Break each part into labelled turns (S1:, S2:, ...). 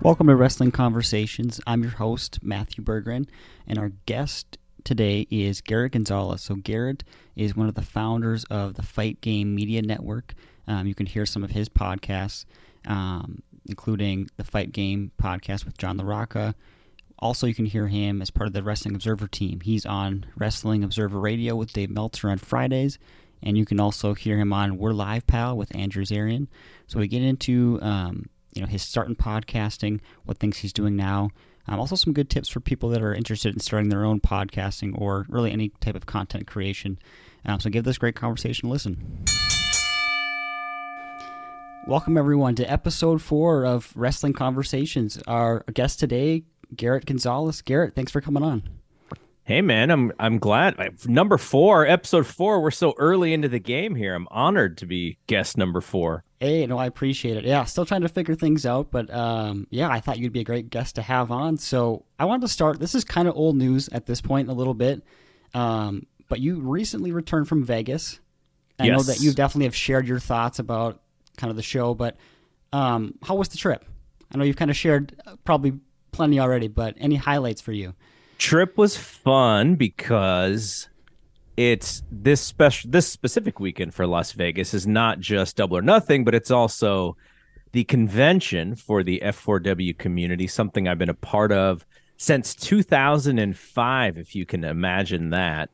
S1: Welcome to Wrestling Conversations. I'm your host, Matthew Berggren, and our guest today is Garrett Gonzalez. So, Garrett is one of the founders of the Fight Game Media Network. Um, you can hear some of his podcasts, um, including the Fight Game podcast with John LaRocca. Also, you can hear him as part of the Wrestling Observer team. He's on Wrestling Observer Radio with Dave Meltzer on Fridays, and you can also hear him on We're Live Pal with Andrew Zarian. So we get into um, you know his start in podcasting, what things he's doing now. Um, also, some good tips for people that are interested in starting their own podcasting or really any type of content creation. Um, so, give this great conversation a listen. Welcome, everyone, to episode four of Wrestling Conversations. Our guest today, Garrett Gonzalez. Garrett, thanks for coming on.
S2: Hey man, I'm I'm glad. Number four, episode four. We're so early into the game here. I'm honored to be guest number four.
S1: Hey, no, I appreciate it. Yeah, still trying to figure things out, but um, yeah, I thought you'd be a great guest to have on. So I wanted to start. This is kind of old news at this point, a little bit. Um, but you recently returned from Vegas. I
S2: yes.
S1: know that you definitely have shared your thoughts about kind of the show, but um, how was the trip? I know you've kind of shared uh, probably plenty already, but any highlights for you?
S2: trip was fun because it's this special this specific weekend for Las Vegas is not just double or nothing, but it's also the convention for the F4W community, something I've been a part of since 2005 if you can imagine that.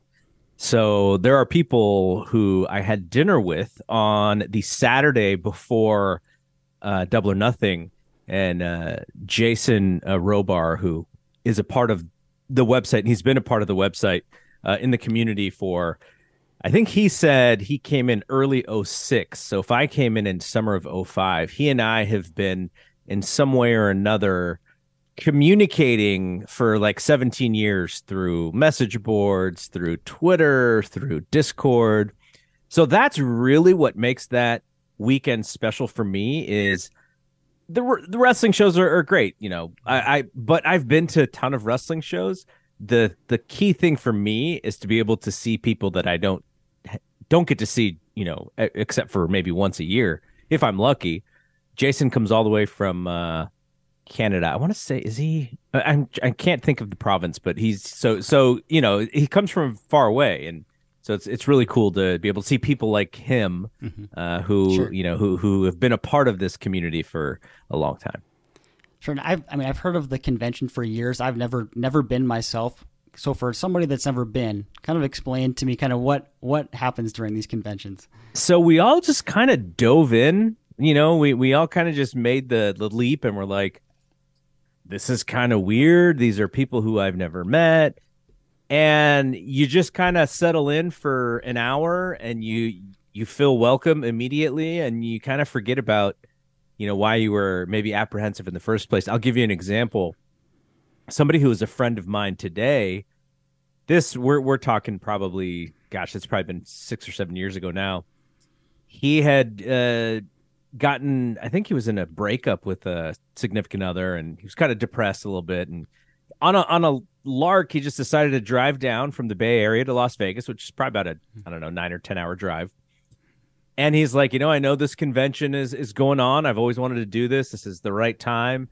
S2: So there are people who I had dinner with on the Saturday before uh, Double or Nothing, and uh, Jason uh, Robar, who is a part of the website, and he's been a part of the website uh, in the community for. I think he said he came in early 06. So if I came in in summer of 05, he and I have been in some way or another communicating for like 17 years through message boards, through Twitter, through Discord. So that's really what makes that weekend special for me is the the wrestling shows are, are great, you know. I, I but I've been to a ton of wrestling shows. The the key thing for me is to be able to see people that I don't don't get to see, you know, except for maybe once a year if I'm lucky. Jason comes all the way from uh, Canada. I want to say, is he? I I can't think of the province, but he's so so. You know, he comes from far away, and so it's it's really cool to be able to see people like him, mm-hmm. uh, who sure. you know who who have been a part of this community for a long time.
S1: Sure, I've, I mean I've heard of the convention for years. I've never never been myself. So for somebody that's never been, kind of explain to me kind of what what happens during these conventions.
S2: So we all just kind of dove in. You know, we we all kind of just made the the leap, and we're like, this is kind of weird. These are people who I've never met and you just kind of settle in for an hour and you you feel welcome immediately and you kind of forget about you know why you were maybe apprehensive in the first place. I'll give you an example. Somebody who is a friend of mine today this we're we're talking probably gosh it's probably been 6 or 7 years ago now. He had uh, gotten i think he was in a breakup with a significant other and he was kind of depressed a little bit. And on a on a lark, he just decided to drive down from the Bay Area to Las Vegas, which is probably about a I don't know nine or ten hour drive. And he's like, you know, I know this convention is is going on. I've always wanted to do this. This is the right time.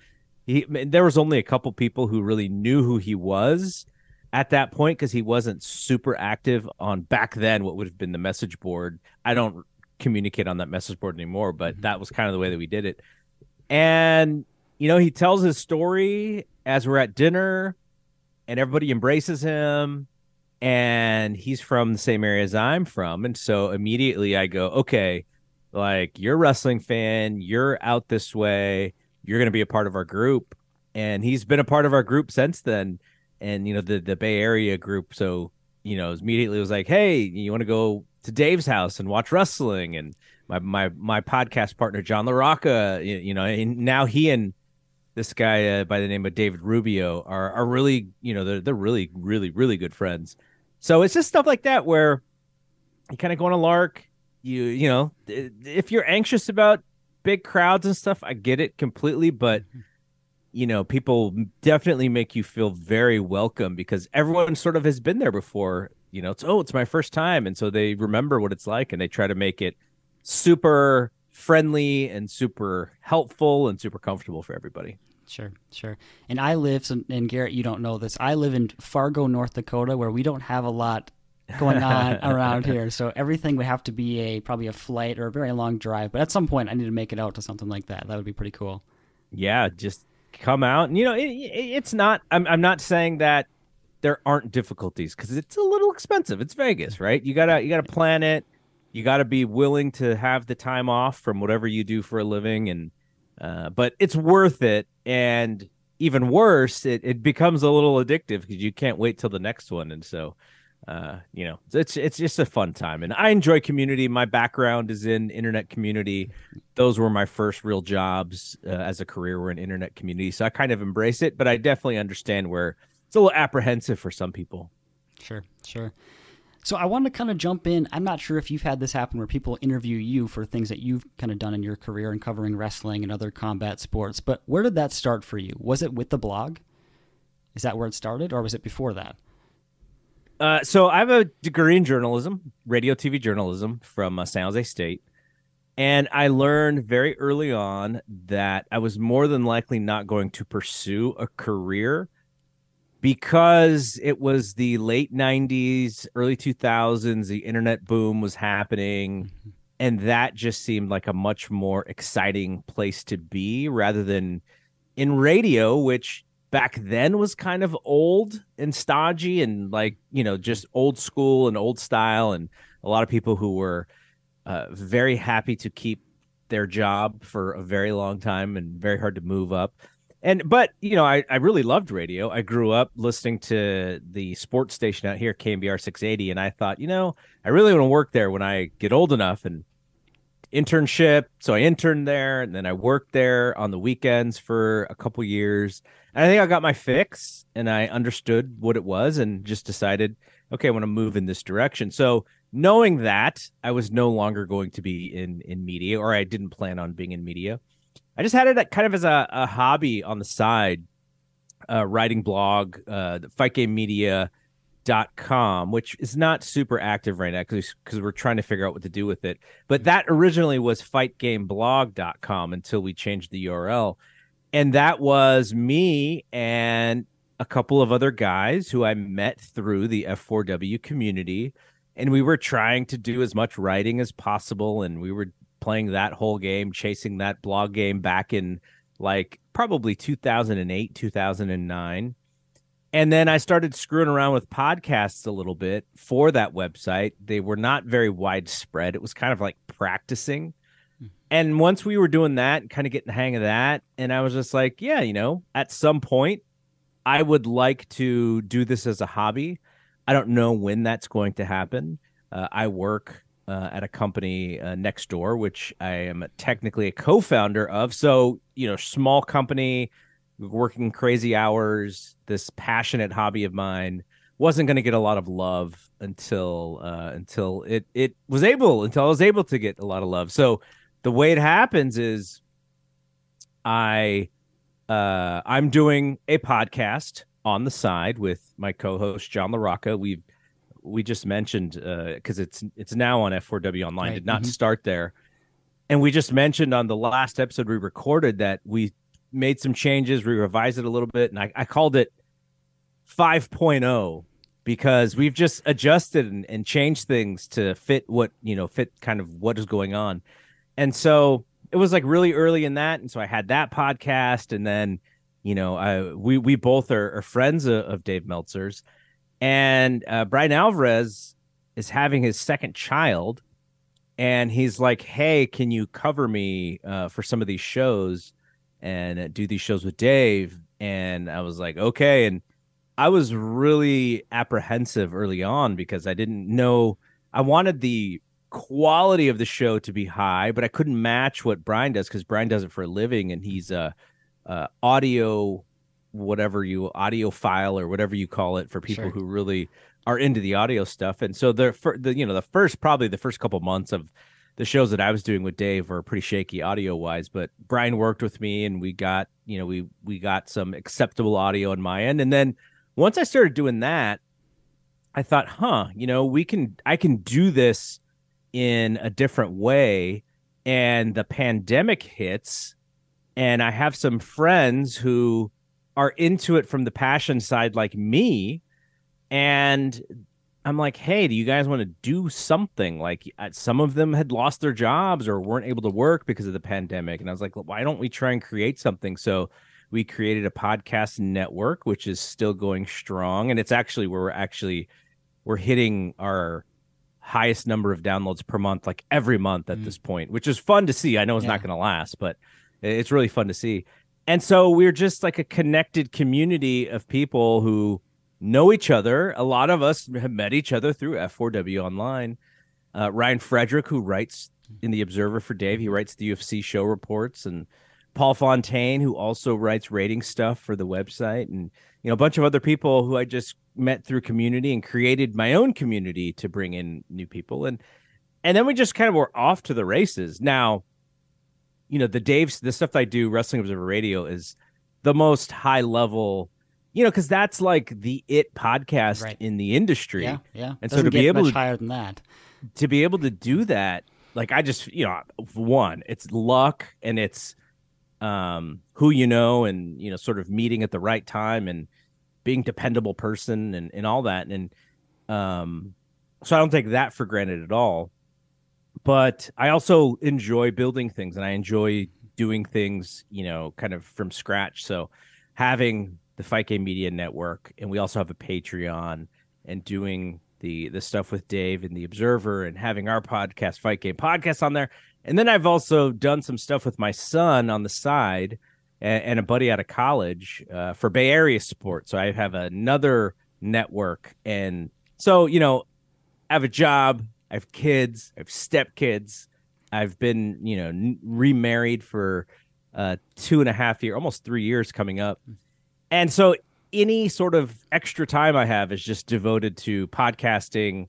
S2: He there was only a couple people who really knew who he was at that point because he wasn't super active on back then what would have been the message board. I don't communicate on that message board anymore, but mm-hmm. that was kind of the way that we did it. And you know, he tells his story as we're at dinner and everybody embraces him and he's from the same area as I'm from. And so immediately I go, okay, like you're a wrestling fan, you're out this way, you're going to be a part of our group. And he's been a part of our group since then. And, you know, the, the Bay Area group. So, you know, immediately was like, hey, you want to go to Dave's house and watch wrestling? And my, my, my podcast partner, John LaRocca, you, you know, and now he and, this guy uh, by the name of David Rubio are are really you know they're they're really really really good friends. So it's just stuff like that where you kind of go on a lark. You you know if you're anxious about big crowds and stuff, I get it completely, but mm-hmm. you know people definitely make you feel very welcome because everyone sort of has been there before. You know, it's oh it's my first time, and so they remember what it's like and they try to make it super friendly and super helpful and super comfortable for everybody.
S1: Sure, sure. And I live, and Garrett, you don't know this. I live in Fargo, North Dakota, where we don't have a lot going on around here. So everything would have to be a probably a flight or a very long drive. But at some point, I need to make it out to something like that. That would be pretty cool.
S2: Yeah, just come out. And you know, it, it's not. I'm I'm not saying that there aren't difficulties because it's a little expensive. It's Vegas, right? You gotta you gotta plan it. You gotta be willing to have the time off from whatever you do for a living, and uh, but it's worth it. And even worse, it, it becomes a little addictive because you can't wait till the next one. And so, uh, you know, it's it's just a fun time. And I enjoy community. My background is in internet community. Those were my first real jobs uh, as a career were in internet community. So I kind of embrace it, but I definitely understand where it's a little apprehensive for some people.
S1: Sure, sure. So I want to kind of jump in. I'm not sure if you've had this happen where people interview you for things that you've kind of done in your career and covering wrestling and other combat sports, but where did that start for you? Was it with the blog? Is that where it started, or was it before that?
S2: Uh, so I have a degree in journalism, radio, TV journalism from uh, San Jose State, and I learned very early on that I was more than likely not going to pursue a career because it was the late 90s, early 2000s, the internet boom was happening. Mm-hmm. And that just seemed like a much more exciting place to be rather than in radio, which back then was kind of old and stodgy and like, you know, just old school and old style. And a lot of people who were uh, very happy to keep their job for a very long time and very hard to move up and but you know I, I really loved radio. I grew up listening to the sports station out here KNBR 680 and i thought you know i really want to work there when i get old enough and internship. So i interned there and then i worked there on the weekends for a couple years. And i think i got my fix and i understood what it was and just decided okay i want to move in this direction. So knowing that i was no longer going to be in in media or i didn't plan on being in media I just had it kind of as a, a hobby on the side, uh, writing blog, uh, fightgamemedia.com, which is not super active right now because we're trying to figure out what to do with it. But that originally was fightgameblog.com until we changed the URL. And that was me and a couple of other guys who I met through the F4W community. And we were trying to do as much writing as possible. And we were playing that whole game, chasing that blog game back in like probably 2008, 2009. And then I started screwing around with podcasts a little bit for that website. They were not very widespread. It was kind of like practicing. Hmm. And once we were doing that, kind of getting the hang of that, and I was just like, yeah, you know, at some point, I would like to do this as a hobby. I don't know when that's going to happen. Uh, I work uh, at a company uh, next door, which I am technically a co-founder of. So you know, small company, working crazy hours. This passionate hobby of mine wasn't going to get a lot of love until uh, until it it was able until I was able to get a lot of love. So the way it happens is, I uh, I'm doing a podcast on the side with my co-host John LaRocca. We've we just mentioned because uh, it's it's now on F4W Online. Right. Did not mm-hmm. start there, and we just mentioned on the last episode we recorded that we made some changes, we revised it a little bit, and I, I called it 5.0 because we've just adjusted and, and changed things to fit what you know fit kind of what is going on, and so it was like really early in that, and so I had that podcast, and then you know I we we both are, are friends of, of Dave Meltzer's and uh, Bryan Alvarez is having his second child, and he's like, "Hey, can you cover me uh, for some of these shows and uh, do these shows with Dave?" And I was like, "Okay." And I was really apprehensive early on because I didn't know. I wanted the quality of the show to be high, but I couldn't match what Bryan does because Bryan does it for a living, and he's a, a audio whatever you audiophile or whatever you call it for people sure. who really are into the audio stuff. And so the, for, the you know the first probably the first couple months of the shows that I was doing with Dave were pretty shaky audio wise, but Bryan worked with me and we got, you know, we we got some acceptable audio on my end. And then once I started doing that, I thought, huh, you know, we can I can do this in a different way. And the pandemic hits and I have some friends who are into it from the passion side, like me. And I'm like, hey, do you guys want to do something? Like, uh, some of them had lost their jobs or weren't able to work because of the pandemic. And I was like, why don't we try and create something? So we created a podcast network, which is still going strong. And it's actually where we're actually we're hitting our highest number of downloads per month, like every month at mm. this point, which is fun to see. I know it's yeah. not going to last, but it's really fun to see. And so we're just like a connected community of people who know each other. A lot of us have met each other through F4W online. Uh, Ryan Frederick, who writes in the Observer for Dave, he writes the UFC show reports, and Paul Fontaine, who also writes rating stuff for the website, and you know a bunch of other people who I just met through community and created my own community to bring in new people, and and then we just kind of were off to the races. Now, you know, the Dave's the stuff I do, Wrestling Observer Radio, is the most high level you know, because that's like the it podcast right. in the industry.
S1: Yeah, yeah.
S2: And Doesn't so to be able
S1: to
S2: higher
S1: than that,
S2: to be able to do that, like I just, you know, one, it's luck and it's um who you know and you know sort of meeting at the right time and being dependable person and and all that and um so I don't take that for granted at all. But I also enjoy building things and I enjoy doing things, you know, kind of from scratch. So having the Fight Game Media Network, and we also have a Patreon and doing the the stuff with Dave and the Observer and having our podcast Fight Game podcast on there. And then I've also done some stuff with my son on the side and, and a buddy out of college uh, for Bay Area support. So I have another network, and so you know, I have a job, I have kids, I have stepkids. I've been you know remarried for uh, two and a half year, almost three years coming up. And so any sort of extra time I have is just devoted to podcasting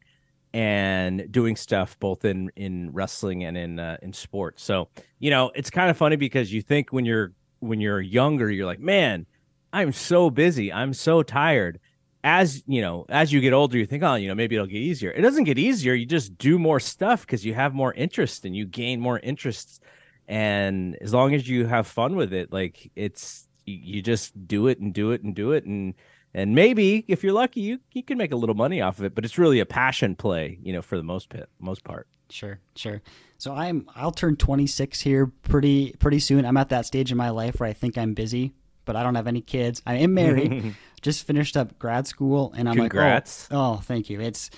S2: and doing stuff both in in wrestling and in uh, in sports. So, you know, it's kind of funny because you think when you're when you're younger, you're like, "Man, I'm so busy. I'm so tired." As, you know, as you get older, you think, "Oh, you know, maybe it'll get easier." It doesn't get easier. You just do more stuff because you have more interest and you gain more interests. And as long as you have fun with it, like it's you, just do it and do it and do it and and maybe if you're lucky you you can make a little money off of it but it's really a passion play you know for the most pit, most part
S1: sure sure so i'm i'll turn 26 here pretty pretty soon i'm at that stage in my life where i think i'm busy but i don't have any kids i am married just finished up grad school and i'm
S2: Congrats.
S1: like oh, oh thank you it's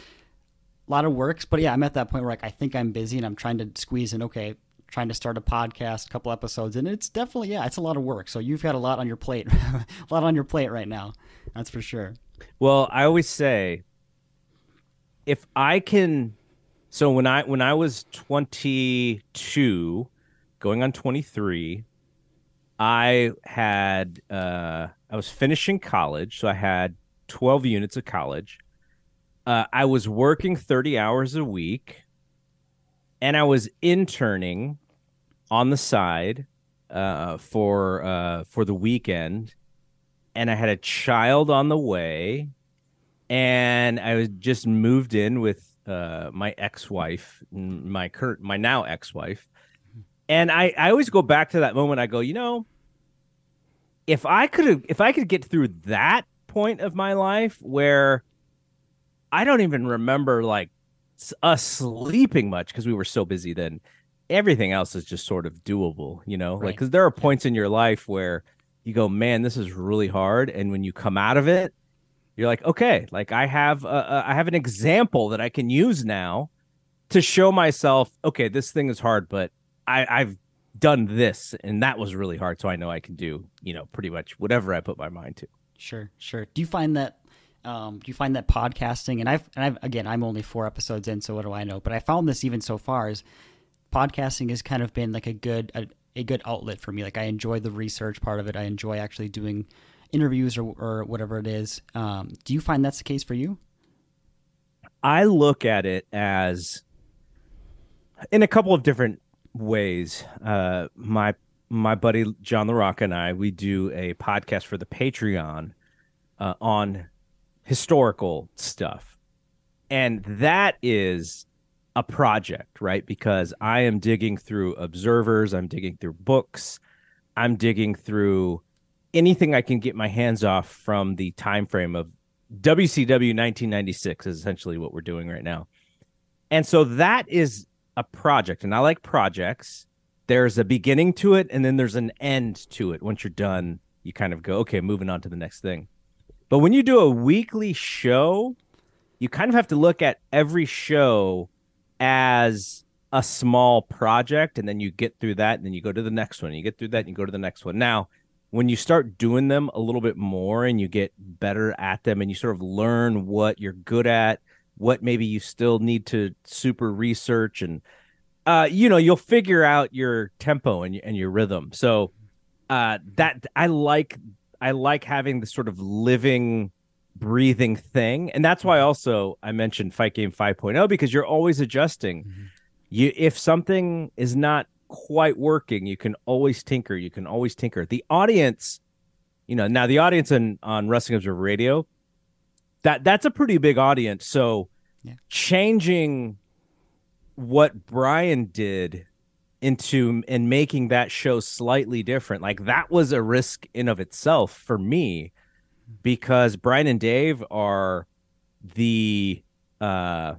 S1: a lot of works but yeah i'm at that point where like i think i'm busy and i'm trying to squeeze in okay trying to start a podcast, a couple episodes, and it's definitely yeah, it's a lot of work. So you've got a lot on your plate, a lot on your plate right now. That's for sure.
S2: Well, I always say if I can so when I when I was 22 going on 23 I had uh I was finishing college so I had 12 units of college. Uh, I was working 30 hours a week and I was interning on the side uh, for uh, for the weekend, and I had a child on the way, and I was just moved in with uh, my ex-wife, my current, my now ex-wife, and I I always go back to that moment. I go, you know, if I could if I could get through that point of my life where I don't even remember like us sleeping much because we were so busy then everything else is just sort of doable, you know, right. like because there are points in your life where you go, man, this is really hard, and when you come out of it, you're like, okay, like I have a, a, I have an example that I can use now to show myself, okay, this thing is hard, but I, I've done this, and that was really hard, so I know I can do, you know, pretty much whatever I put my mind to.
S1: Sure, sure. Do you find that? Um, do you find that podcasting and I've and I've again I'm only four episodes in, so what do I know? But I found this even so far is podcasting has kind of been like a good a, a good outlet for me. Like I enjoy the research part of it. I enjoy actually doing interviews or, or whatever it is. Um, do you find that's the case for you?
S2: I look at it as in a couple of different ways. Uh, my my buddy John the Rock and I we do a podcast for the Patreon uh, on historical stuff, and that is a project, right? Because I am digging through observers, I'm digging through books, I'm digging through anything I can get my hands off from the time frame of WCW 1996 is essentially what we're doing right now. And so that is a project and I like projects. There's a beginning to it and then there's an end to it. Once you're done, you kind of go, okay, moving on to the next thing. But when you do a weekly show, you kind of have to look at every show as a small project and then you get through that and then you go to the next one. You get through that and you go to the next one. Now, when you start doing them a little bit more and you get better at them and you sort of learn what you're good at, what maybe you still need to super research and uh, you know, you'll figure out your tempo and, and your rhythm. So uh, that I like I like having the sort of living breathing thing. And that's why also i mentioned fight game 5.0 because you're always adjusting. Mm-hmm. you if something is not quite working you can always tinker. You can always tinker. The audience you know now the audience on on wrestling observer radio that that's a pretty big audience so yeah. changing what brian did into and making that show slightly different like that was a risk in of itself for me because Bryan and Dave are the uh,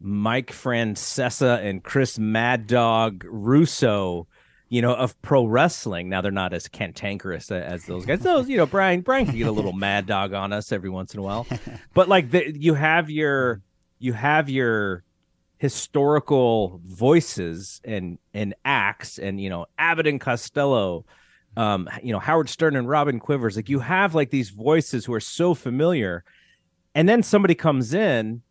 S2: Mike Francesa and Chris Mad Dog Russo, you know, of pro wrestling. Now they're not as cantankerous as those guys. Those, you know, Bryan Bryan can get a little Mad Dog on us every once in a while, but like the, you have your you have your historical voices and and acts and you know Abbott and Costello um, you know, Howard Stern and Robin Quivers. Like you have like these voices who are so familiar, and then somebody comes in,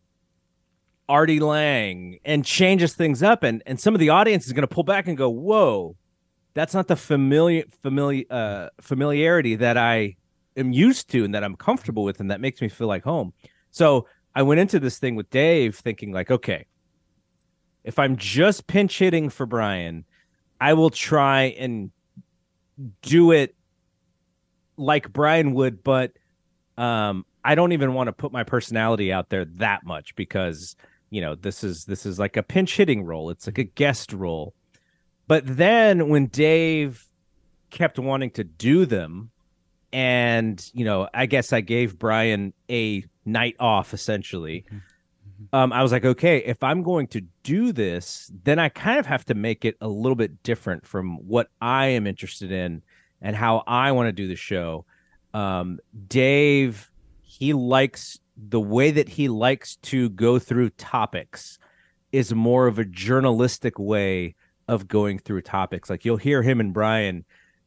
S2: Artie Lange, and changes things up, and and some of the audience is going to pull back and go, "Whoa, that's not the familiar familiar uh, familiarity that I am used to and that I'm comfortable with, and that makes me feel like home." So I went into this thing with Dave thinking like, okay, if I'm just pinch hitting for Bryan, I will try and do it like Bryan would, but um, I don't even want to put my personality out there that much because you know this is this is like a pinch hitting role. It's like a guest role. But then when Dave kept wanting to do them, and you know, I guess I gave Bryan a night off essentially. Mm-hmm. Um, I was like, okay, if I'm going to do this, then I kind of have to make it a little bit different from what I am interested in and how I want to do the show. Um, Dave, he likes the way that he likes to go through topics is more of a journalistic way of going through topics. Like you'll hear him and Bryan,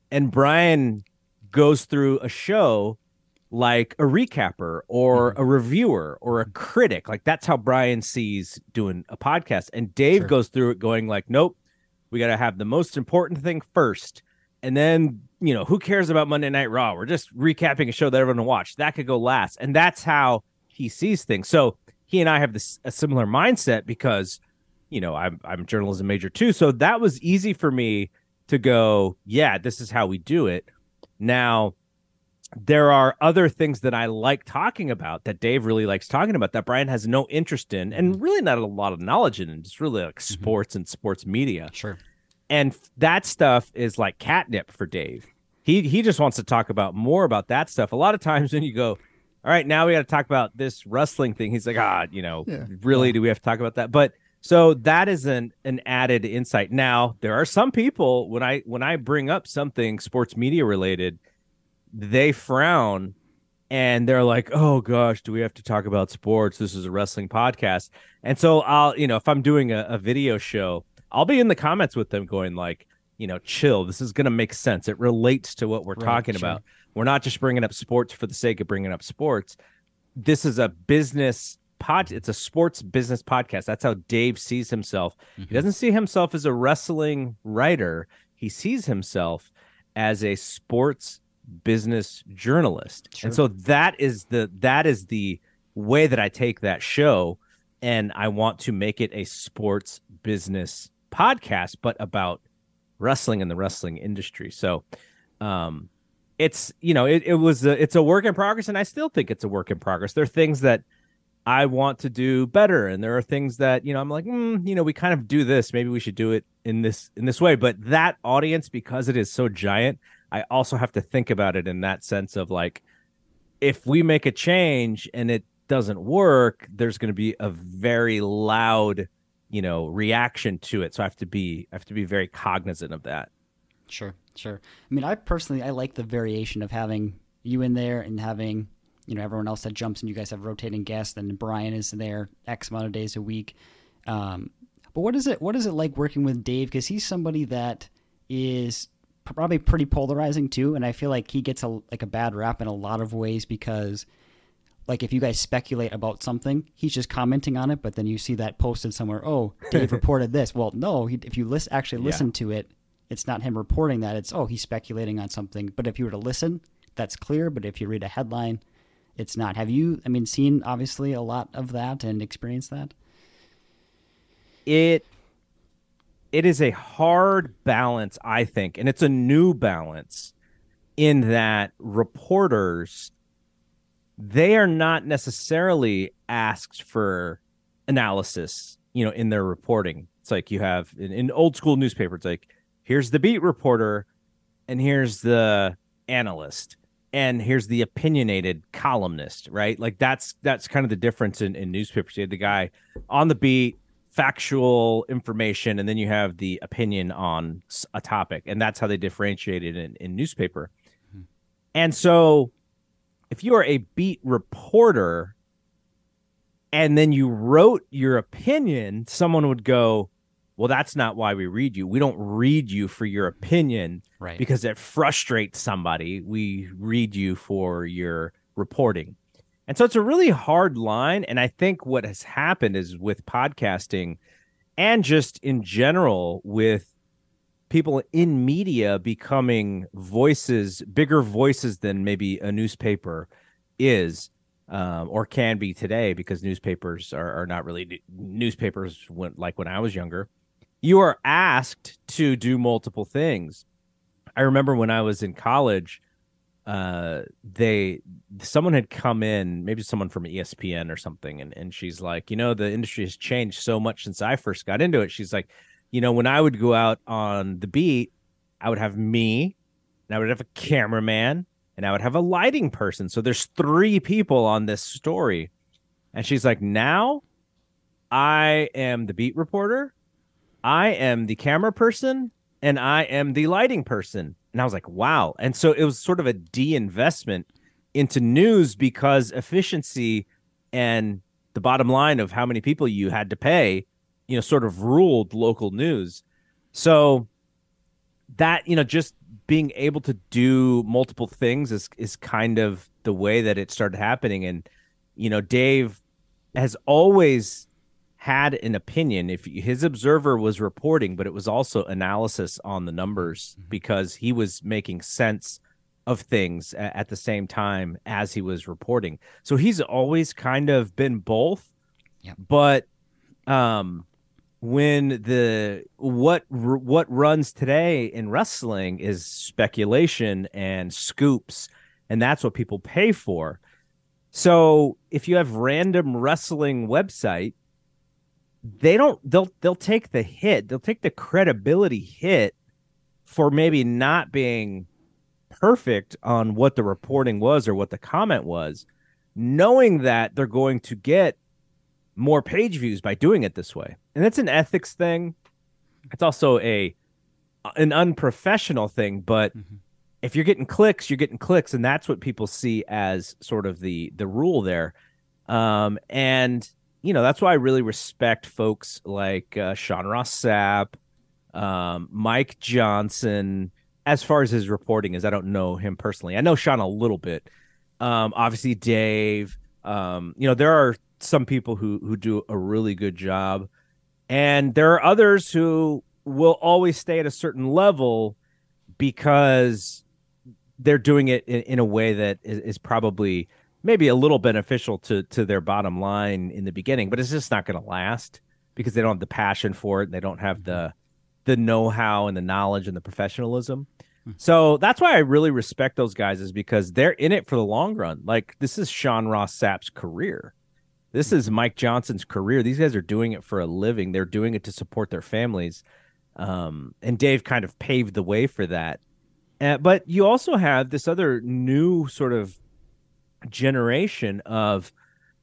S2: and Bryan goes through a show like a recapper or mm-hmm. a reviewer or a critic. Like that's how Bryan sees doing a podcast. And Dave sure. goes through it going like, nope, we got to have the most important thing first. And then, you know, who cares about Monday Night Raw? We're just recapping a show that everyone watched. That could go last. And that's how he sees things. So he and I have this a similar mindset because, you know, I'm I'm journalism major too. So that was easy for me to go, yeah, this is how we do it. Now, there are other things that I like talking about that Dave really likes talking about that Bryan has no interest in and mm-hmm. really not a lot of knowledge in. It's really like mm-hmm. sports and sports media.
S1: Sure.
S2: And that stuff is like catnip for Dave. He he just wants to talk about more about that stuff. A lot of times when you go, all right, now we got to talk about this wrestling thing. He's like, ah, you know, yeah. really, do we have to talk about that? But so that is an an added insight. Now there are some people when I when I bring up something sports media related they frown and they're like, "Oh gosh, do we have to talk about sports? This is a wrestling podcast." And so I'll, you know, if I'm doing a, a video show, I'll be in the comments with them going like, you know, chill. This is going to make sense. It relates to what we're right, talking sure. about. We're not just bringing up sports for the sake of bringing up sports. This is a business pod. It's a sports business podcast. That's how Dave sees himself. Mm-hmm. He doesn't see himself as a wrestling writer. He sees himself as a sports business journalist. Sure. And so that is the that is the way that I take that show and I want to make it a sports business podcast but about wrestling and the wrestling industry. So um it's you know it, it was a, it's a work in progress and I still think it's a work in progress. There are things that I want to do better. And there are things that you know I'm like mm, you know we kind of do this. Maybe we should do it in this in this way. But that audience because it is so giant i also have to think about it in that sense of like if we make a change and it doesn't work there's going to be a very loud you know reaction to it. So i have to be i have to be very cognizant of that.
S1: Sure sure. I mean i personally i like the variation of having you in there and having you know everyone else that jumps and you guys have rotating guests and brian is there x amount of days a week. Um, but what is it what is it like working with dave? Because he's somebody that is probably pretty polarizing too and i feel like he gets a like a bad rap in a lot of ways because like if you guys speculate about something he's just commenting on it but then you see that posted somewhere oh dave reported this. Well no he, if you list, actually listen yeah. to it it's not him reporting that it's oh he's speculating on something. But if you were to listen that's clear but if you read a headline it's not. Have you, I mean, seen obviously a lot of that and experienced that?
S2: It it is a hard balance, I think, and it's a new balance in that reporters they are not necessarily asked for analysis, you know, in their reporting. It's like you have in, in old school newspapers, like here's the beat reporter and here's the analyst and here's the opinionated columnist, right? Like that's that's kind of the difference in, in newspapers. You had the guy on the beat, factual information, and then you have the opinion on a topic, and that's how they differentiated in, in newspaper. Mm-hmm. And so, if you are a beat reporter, and then you wrote your opinion, someone would go, well that's not why we read you. We don't read you for your opinion
S1: right.
S2: because it frustrates somebody. We read you for your reporting. And so it's a really hard line. And i think what has happened is with podcasting and just in general with people in media becoming voices bigger voices than maybe a newspaper is um, or can be today because newspapers are, are not really newspapers when, like when i was younger you are asked to do multiple things. I remember when I was in college, uh, they someone had come in, maybe someone from ESPN or something, and and she's like, you know, the industry has changed so much since I first got into it. She's like, you know, when I would go out on the beat, I would have me, and I would have a cameraman, and I would have a lighting person. So there's three people on this story, and she's like, now I am the beat reporter I am the camera person and I am the lighting person. And I was like, wow. And so it was sort of a de investment into news because efficiency and the bottom line of how many people you had to pay, you know, sort of ruled local news. So that, you know, just being able to do multiple things is is kind of the way that it started happening. And, you know, Dave has always had an opinion if his observer was reporting but it was also analysis on the numbers mm-hmm. because he was making sense of things at the same time as he was reporting so he's always kind of been both
S1: yep.
S2: but um when the what what runs today in wrestling is speculation and scoops and that's what people pay for so if you have random wrestling website they don't they'll they'll take the hit they'll take the credibility hit for maybe not being perfect on what the reporting was or what the comment was knowing that they're going to get more page views by doing it this way. And it's an ethics thing. It's also a an unprofessional thing but mm-hmm. if you're getting clicks you're getting clicks and that's what people see as sort of the the rule there. Um and you know, that's why I really respect folks like uh, Sean Ross Sapp, um, Mike Johnson. As far as his reporting is, I don't know him personally. I know Sean a little bit. Um, obviously, Dave. Um, you know, there are some people who who do a really good job, and there are others who will always stay at a certain level because they're doing it in, in a way that is, is probably maybe a little beneficial to to their bottom line in the beginning, but it's just not going to last because they don't have the passion for it. And they don't have the the know how and the knowledge and the professionalism. Hmm. So that's why I really respect those guys is because they're in it for the long run. Like this is Sean Ross Sapp's career. This is hmm. Mike Johnson's career. These guys are doing it for a living. They're doing it to support their families. Um, and Dave kind of paved the way for that. Uh, but you also have this other new sort of generation of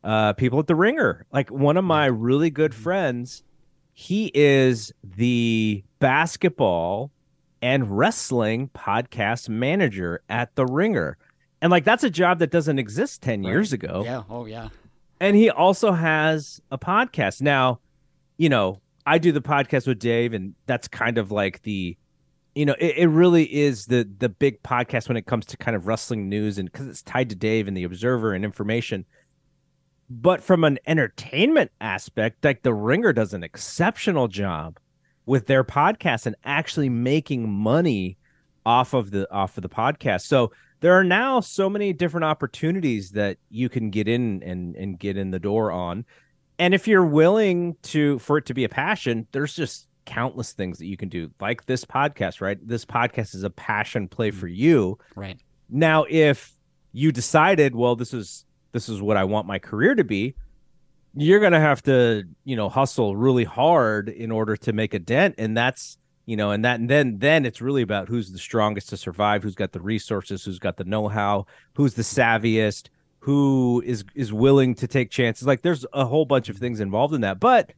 S2: uh, people at the Ringer. Like one of my really good
S1: Mm-hmm.
S2: friends, he is the basketball and wrestling podcast manager at the Ringer. And like that's a job that doesn't exist 10 years ago.
S1: Yeah. Oh, yeah.
S2: And he also has a podcast. Now, you know, I do the podcast with Dave, and that's kind of like the you know, it, it really is the the big podcast when it comes to kind of wrestling news and because it's tied to Dave and the Observer and information. But from an entertainment aspect, like the Ringer does an exceptional job with their podcast and actually making money off of the off of the podcast. So there are now so many different opportunities that you can get in and and get in the door on. And if you're willing to for it to be a passion, there's just countless things that you can do like this podcast, right? This podcast is a passion play mm. for you.
S1: Right.
S2: Now, if you decided, well, this is this is what I want my career to be, you're gonna have to, you know, hustle really hard in order to make a dent. And that's, you know, and that and then then it's really about who's the strongest to survive, who's got the resources, who's got the know-how, who's the savviest, who is is willing to take chances. Like there's a whole bunch of things involved in that. But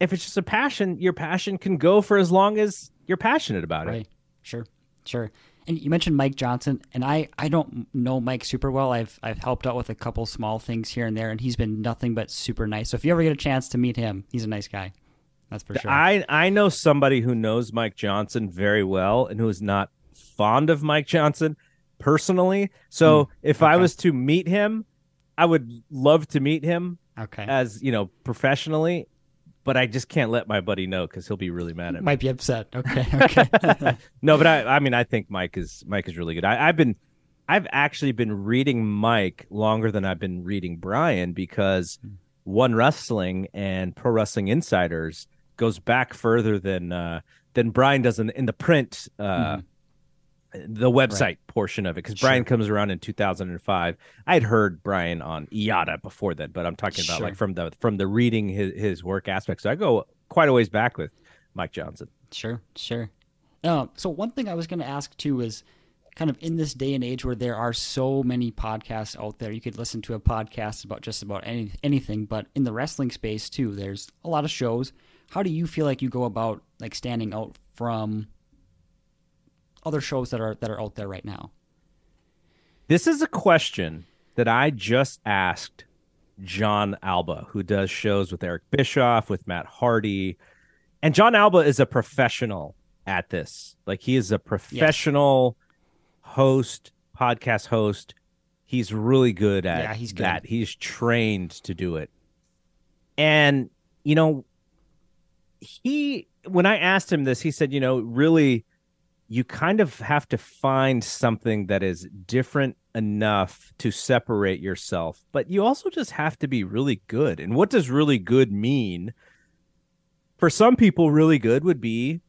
S2: if it's just a passion, your passion can go for as long as you're passionate about it.
S1: Right. Sure. Sure. And you mentioned Mike Johnson, and I, I don't know Mike super well. I've I've helped out with a couple small things here and there, and he's been nothing but super nice. So if you ever get a chance to meet him, he's a nice guy. That's for sure.
S2: I I know somebody who knows Mike Johnson very well and who is not fond of Mike Johnson personally. So hmm. if I was to meet him, I would love to meet him
S1: okay.
S2: as you know professionally, but I just can't let my buddy know because he'll be really mad at me.
S1: Might be upset. Okay. Okay.
S2: no, but I I mean I think Mike is Mike is really good. I, I've been I've actually been reading Mike longer than I've been reading Bryan because One Wrestling and Pro Wrestling Insiders goes back further than uh than Bryan does in, in the print uh the website portion of it because
S1: Bryan
S2: comes around in 2005. I had heard Bryan on IATA before that, but I'm talking about
S1: Sure.
S2: like from the from the reading his, his work aspect. So I go quite a ways back with Mike Johnson.
S1: Sure, sure. Um, so one thing I was going to ask too is kind of in this day and age where there are so many podcasts out there, you could listen to a podcast about just about any anything. But in the wrestling space too, there's a lot of shows. How do you feel like you go about like standing out from other shows that are that are out there right now?
S2: This is a question that I just asked Jon Alba, who does shows with Eric Bischoff, with Matt Hardy. And Jon Alba is a professional at this. Like he is a professional host, podcast host. He's really good at
S1: Yeah, he's good.
S2: that. He's trained to do it. And, you know, he, when I asked him this, he said, you know, really, you kind of have to find something that is different enough to separate yourself, but you also just have to be really good. And what does really good mean? For some people, really good would be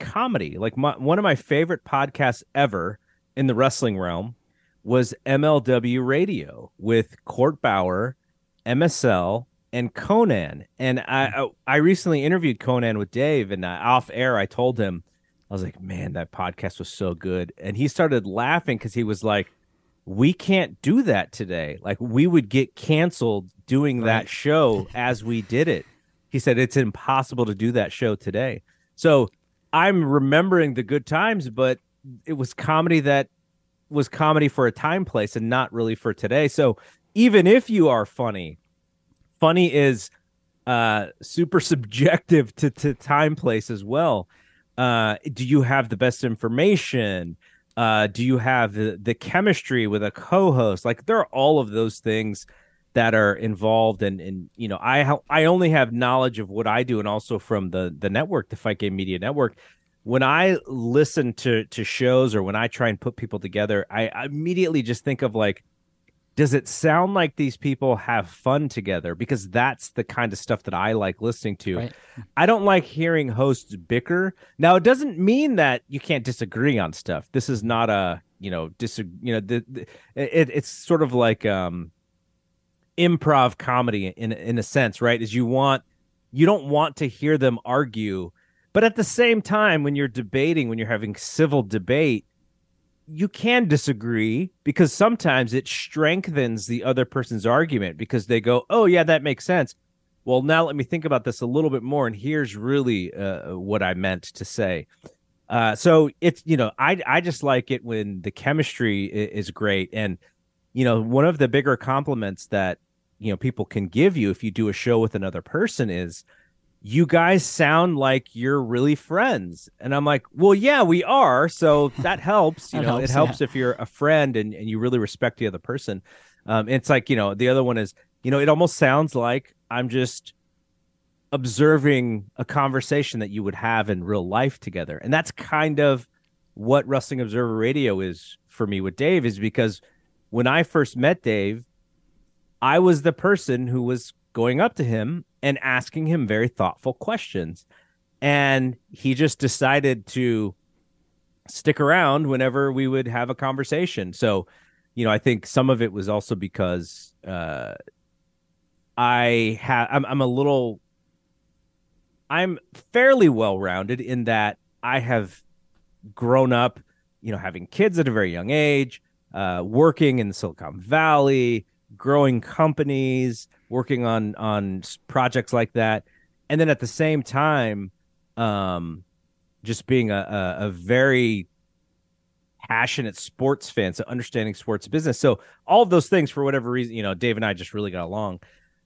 S2: comedy. Like my, one of my favorite podcasts ever in the wrestling realm was MLW Radio with Court Bauer, MSL, and Konnan. And I I recently interviewed Konnan with Dave, and uh, off air, I told him, I was like, man, that podcast was so good. And he started laughing because he was like, we can't do that today. Like, we would get canceled doing that show as we did it. He said, it's impossible to do that show today. So I'm remembering the good times, but it was comedy that was comedy for a time place and not really for today. So even if you are funny, funny is uh super subjective to to time place as well uh do you have the best information? Uh do you have the, the chemistry with a co-host? Like there are all of those things that are involved and and you know i ha- i only have knowledge of what i do and also from the the network the fight game media network. When i listen to to shows or when i try and put people together i, I immediately just think of like does it sound like these people have fun together? Because that's the kind of stuff that i like listening to.
S1: Right.
S2: i don't like hearing hosts bicker. Now it doesn't mean that you can't disagree on stuff. This is not a you know dis you know the, the, it, it's sort of like um improv comedy in in a sense right? Is you want you don't want to hear them argue. But at the same time, when you're debating, when you're having civil debate, you can disagree because sometimes it strengthens the other person's argument because they go, "Oh yeah, that makes sense." Well, now let me think about this a little bit more, and here's really uh, what I meant to say. Uh, so it's you know I I just like it when the chemistry is great, and you know one of the bigger compliments that you know people can give you if you do a show with another person is you guys sound like you're really friends. And I'm like, well, yeah, we are. So that helps. You
S1: That
S2: know,
S1: helps,
S2: it helps
S1: yeah.
S2: if you're a friend and, and you really respect the other person. Um, it's like, you know, the other one is, you know, it almost sounds like I'm just observing a conversation that you would have in real life together. And that's kind of what Wrestling Observer Radio is for me with Dave, is because when I first met Dave, I was the person who was going up to him and asking him very thoughtful questions. And he just decided to stick around whenever we would have a conversation. So, you know, I think some of it was also because uh, I have I'm, I'm a little I'm fairly well rounded in that I have grown up, you know, having kids at a very young age, uh, working in Silicon Valley, growing companies, working on on projects like that, and then at the same time, um, just being a, a, a very passionate sports fan, so understanding sports business. So all of those things, for whatever reason, you know, Dave and I just really got along.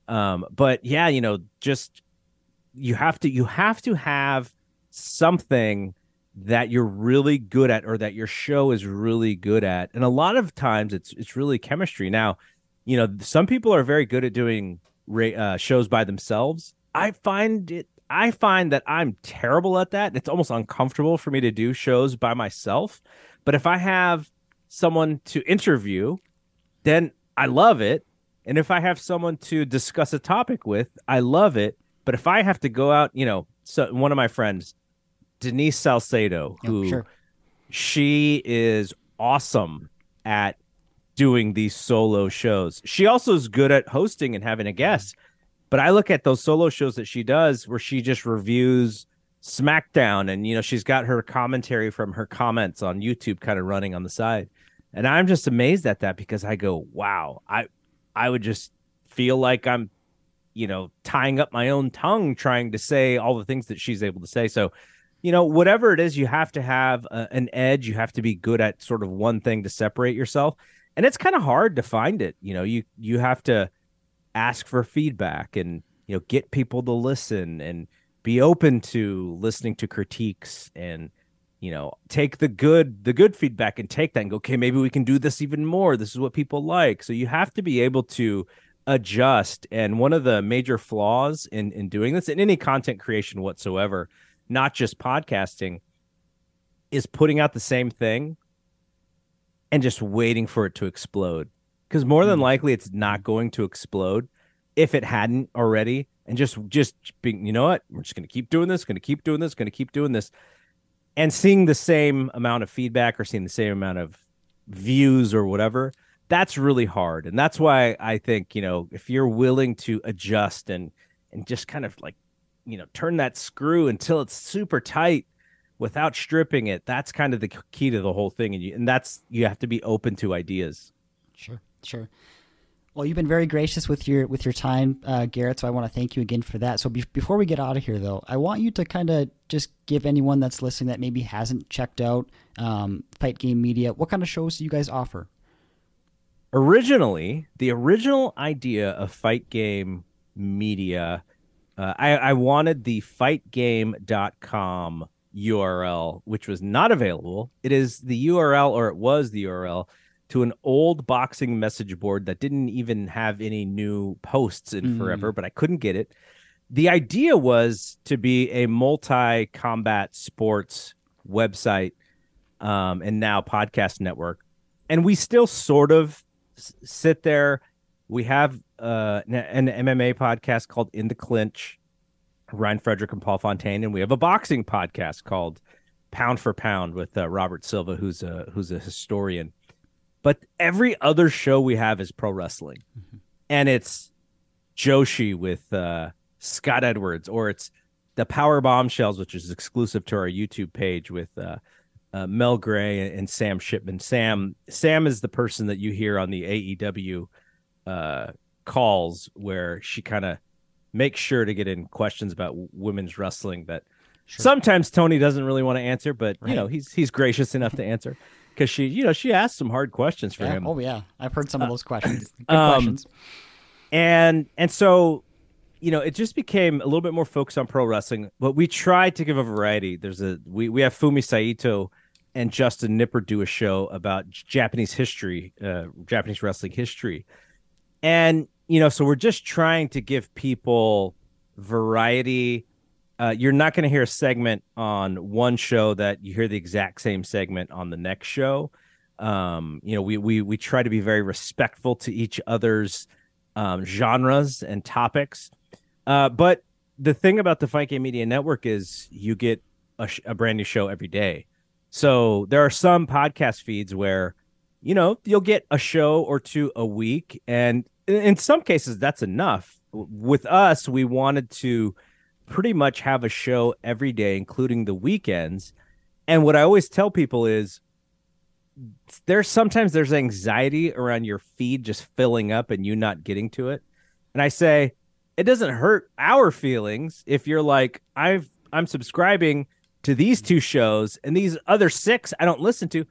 S2: Um, but yeah, you know, just you have to you have to have something that you're really good at or that your show is really good at and a lot of times it's it's really chemistry now you know some people are very good at doing ra- uh, shows by themselves. I find it i find that i'm terrible at that. It's almost uncomfortable for me to do shows by myself. But if i have someone to interview then i love it. And if i have someone to discuss a topic with i love it. But if I have to go out, you know, so one of my friends, Denise Salcedo, who
S1: sure.
S2: she is awesome at doing these solo shows. She also is good at hosting and having a mm-hmm. guest. But I look at those solo shows that she does where she just reviews SmackDown and you know she's got her commentary from her comments on YouTube kind of running on the side. And I'm just amazed at that because I go, "Wow, I I would just feel like I'm you know, tying up my own tongue trying to say all the things that she's able to say. So, you know, whatever it is, you have to have a, an edge. You have to be good at sort of one thing to separate yourself. And it's kind of hard to find it. You know, you you have to ask for feedback and you know get people to listen and be open to listening to critiques and you know take the good the good feedback and take that and go okay maybe we can do this even more this is what people like so you have to be able to adjust and one of the major flaws in in doing this in any content creation whatsoever not just podcasting is putting out the same thing and just waiting for it to explode. Because more than
S1: Mm.
S2: likely it's not going to explode if it hadn't already and just just being you know what? We're just going to keep doing this going to keep doing this going to keep doing this. And seeing the same amount of feedback or seeing the same amount of views or whatever that's really hard. And that's why i think you know if you're willing to adjust and and just kind of like you know turn that screw until it's super tight without stripping it that's kind of the key to the whole thing and you, and that's you have to be open to ideas
S1: Sure, sure. Well, you've been very gracious with your with your time, uh, Garrett. So I want to thank you again for that. So be- before we get out of here, though, I want you to kind of just give anyone that's listening that maybe hasn't checked out um, Fight Game Media. What kind of shows do you guys offer?
S2: originally the original idea of fight game media uh, I, I wanted the fightgame.com url which was not available it is the url or it was the url to an old boxing message board that didn't even have any new posts in
S1: Mm.
S2: forever but i couldn't get it the idea was to be a multi-combat sports website um, and now podcast network and we still sort of s- sit there. We have uh, an MMA podcast called In the Clinch, Ryan Frederick and Paul Fontaine, and we have a boxing podcast called Pound for Pound with uh, Robert Silva, who's a who's a historian. But every other show we have is pro wrestling, and it's Joshi with uh, Scott Edwards, or it's the Power Bombshells, which is exclusive to our YouTube page with uh, uh, Mel Gray and Sam Shipman. Sam Sam is the person that you hear on the AEW uh, calls where she kind of makes sure to get in questions about women's wrestling that sure. sometimes Tony doesn't really want to answer, but right. you know he's he's gracious enough to answer because she you know she asked some hard questions for
S1: yeah.
S2: him.
S1: Oh yeah, I've heard some of uh, those questions. Good um, questions.
S2: And and so you know, it just became a little bit more focused on pro wrestling, but we tried to give a variety. There's a we we have Fumi Saito and Justin Nipper do a show about Japanese history, uh, Japanese wrestling history, and you know, so we're just trying to give people variety. Uh, you're not going to hear a segment on one show that you hear the exact same segment on the next show. Um, you know, we we we try to be very respectful to each other's um, genres and topics. Uh, but the thing about the Fight Game Media Network is you get a, sh- a, brand new show every day. So there are some podcast feeds where, you know, you'll get a show or two a week. And in some cases, that's enough. With us, we wanted to pretty much have a show every day, including the weekends. And what I always tell people is there's sometimes there's anxiety around your feed just filling up and you not getting to it. And I say, it doesn't hurt our feelings if you're like, I've I'm subscribing to these two shows and these other six I don't listen to.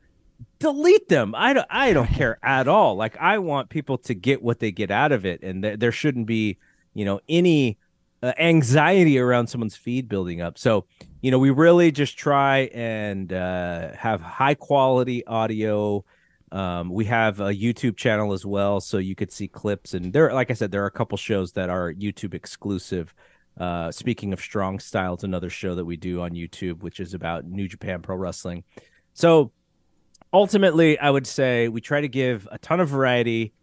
S2: Delete them. I don't. I don't care at all. Like I want people to get what they get out of it, and th- there shouldn't be, you know, any uh, anxiety around someone's feed building up. So, you know, we really just try and uh, have high quality audio um, we have a YouTube channel as well, so you could see clips. And there, like I said, there are a couple shows that are YouTube exclusive. Uh, speaking of Strong Style, it's another show that we do on YouTube, which is about New Japan Pro Wrestling. So ultimately, I would say we try to give a ton of variety.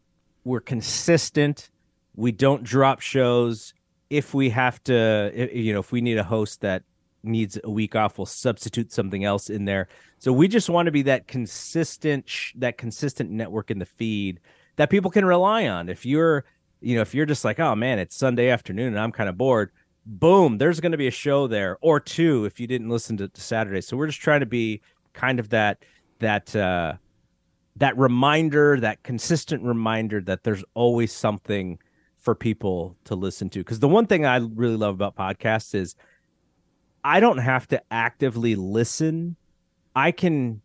S2: We're consistent. We don't drop shows. If we have to, you know, if we need a host that needs a week off, we'll substitute something else in there. So we just want to be that consistent, that consistent network in the feed that people can rely on. If you're, you know, if you're just like, oh man, it's Sunday afternoon and I'm kind of bored, boom, there's going to be a show there or two if you didn't listen to, to Saturday. So we're just trying to be kind of that that uh that reminder, that consistent reminder that there's always something for people to listen to. Because the one thing I really love about podcasts is I don't have to actively listen. I can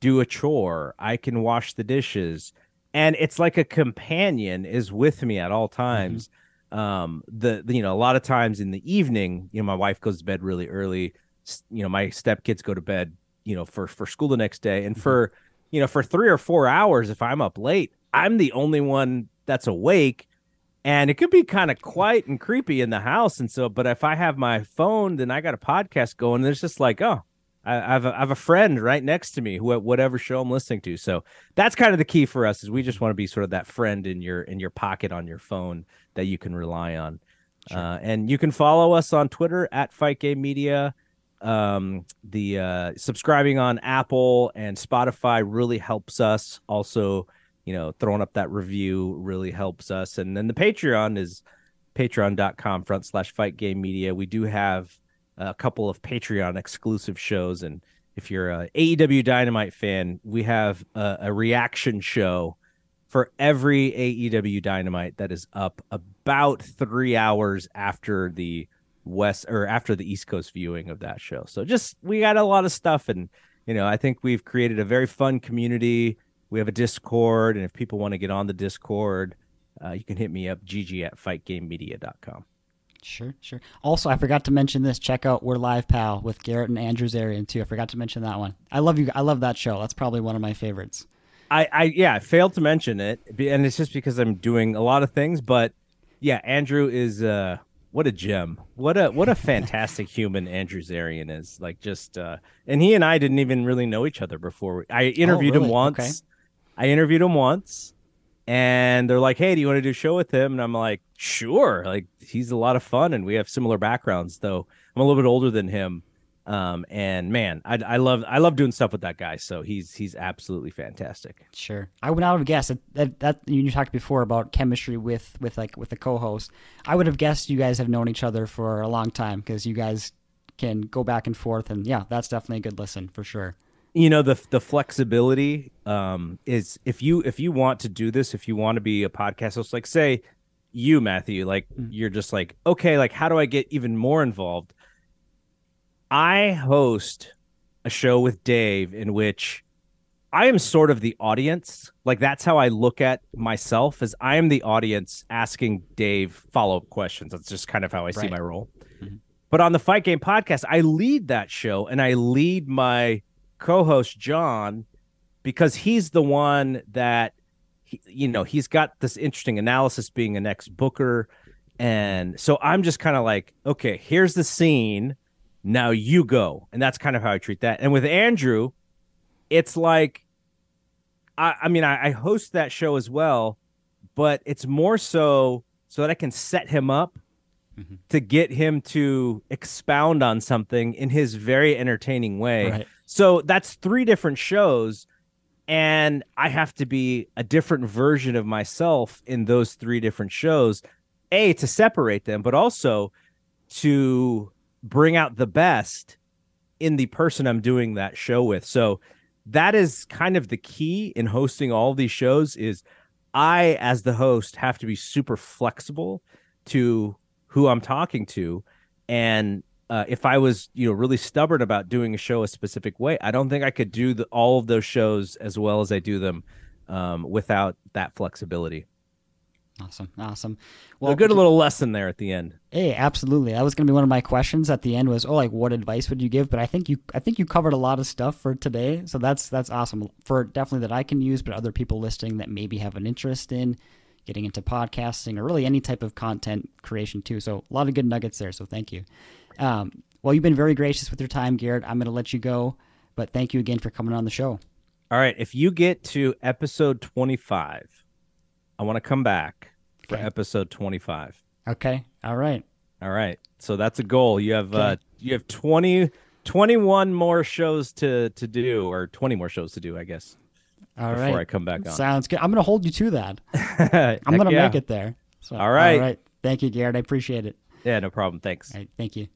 S2: do a chore. I can wash the dishes. And it's like a companion is with me at all times. Mm-hmm. Um, the, the, you know, a lot of times in the evening, you know, my wife goes to bed really early. You know, my stepkids go to bed, you know, for for school the next day. And mm-hmm. for, you know, for three or four hours, if I'm up late, I'm the only one that's awake and it could be kind of quiet and creepy in the house. And so, but if I have my phone, then I got a podcast going. And it's just like, oh, I, I, have a, I have a friend right next to me, who whatever show I'm listening to. So that's kind of the key for us is we just want to be sort of that friend in your in your pocket on your phone that you can rely on. Sure. Uh, and you can follow us on Twitter at Fight Game Media. Um, the uh, subscribing on Apple and Spotify really helps us. Also, you know, throwing up that review really helps us. And then the Patreon is patreon.com front slash fight game media. We do have a couple of Patreon exclusive shows. And if you're a AEW Dynamite fan, we have a, a reaction show for every AEW Dynamite that is up about three hours after the West or after the East Coast viewing of that show. So just we got a lot of stuff and you know, I think we've created a very fun community we have a Discord, and if people want to get on the Discord, uh, you can hit me up, gg at fightgamemedia.com.
S1: Sure, sure. Also, I forgot to mention this. Check out We're Live Pal with Garrett and Andrew Zarian too. I forgot to mention that one. I love you. I love that show. That's probably one of my favorites.
S2: I, I yeah, I failed to mention it, and it's just because I'm doing a lot of things. But yeah, Andrew is uh, what a gem. What a what a fantastic human Andrew Zarian is. Like just uh, and he and I didn't even really know each other before. I interviewed oh, really? him once. Okay I interviewed him once and they're like, "Hey, do you want to do a show with him?" And I'm like, "Sure." Like he's a lot of fun and we have similar backgrounds though. I'm a little bit older than him. Um, and man, I, I love I love doing stuff with that guy. So he's he's absolutely fantastic.
S1: Sure, I would not have guessed that, that, that you talked before about chemistry with with like with the co-host. I would have guessed you guys have known each other for a long time because you guys can go back and forth, and yeah, that's definitely a good listen for sure.
S2: You know the the flexibility um, is if you if you want to do this, if you want to be a podcast host, like say you Matthew, like mm-hmm. you're just like okay, like how do I get even more involved? I host a show with Dave in which I am sort of the audience. Like that's how I look at myself as I am the audience asking Dave follow-up questions. That's just kind of how I right. see my role. Mm-hmm. But on the Fight Game podcast, I lead that show and I lead my co-host John because he's the one that he, you know, he's got this interesting analysis being an ex-booker and so I'm just kind of like, okay, here's the scene now you go. And that's kind of how I treat that. And with Andrew, it's like, I, I mean, I, I host that show as well, but it's more so so that I can set him up mm-hmm. to get him to expound on something in his very entertaining way. Right. So that's three different shows. And I have to be a different version of myself in those three different shows. A, to separate them, but also to bring out the best in the person I'm doing that show with. So that is kind of the key in hosting all these shows is I as the host have to be super flexible to who I'm talking to and uh, if I was, you know, really stubborn about doing a show a specific way, I don't think I could do the, all of those shows as well as I do them um, without that flexibility.
S1: Awesome, awesome.
S2: Well, a good little lesson there at the end.
S1: Hey, absolutely. That was going to be one of my questions at the end. Was oh, like what advice would you give? But I think you, I think you covered a lot of stuff for today. So that's that's awesome for definitely that I can use, but other people listening that maybe have an interest in getting into podcasting or really any type of content creation too. So a lot of good nuggets there. So thank you. Um, well, you've been very gracious with your time, Garrett. I'm going to let you go, but thank you again for coming on the show.
S2: All right. If you get to episode 25 I want to come back for episode 25.
S1: Okay. All right.
S2: All right. So that's a goal. You have okay. uh you have 20 21 more shows to to do or 20 more shows to do, I guess.
S1: All before
S2: right. I come back on.
S1: Sounds good. I'm going to hold you to that. I'm going to yeah. make it there. So,
S2: all right. All right.
S1: Thank you, Garrett. I appreciate it.
S2: Yeah, no problem. Thanks.
S1: thank you.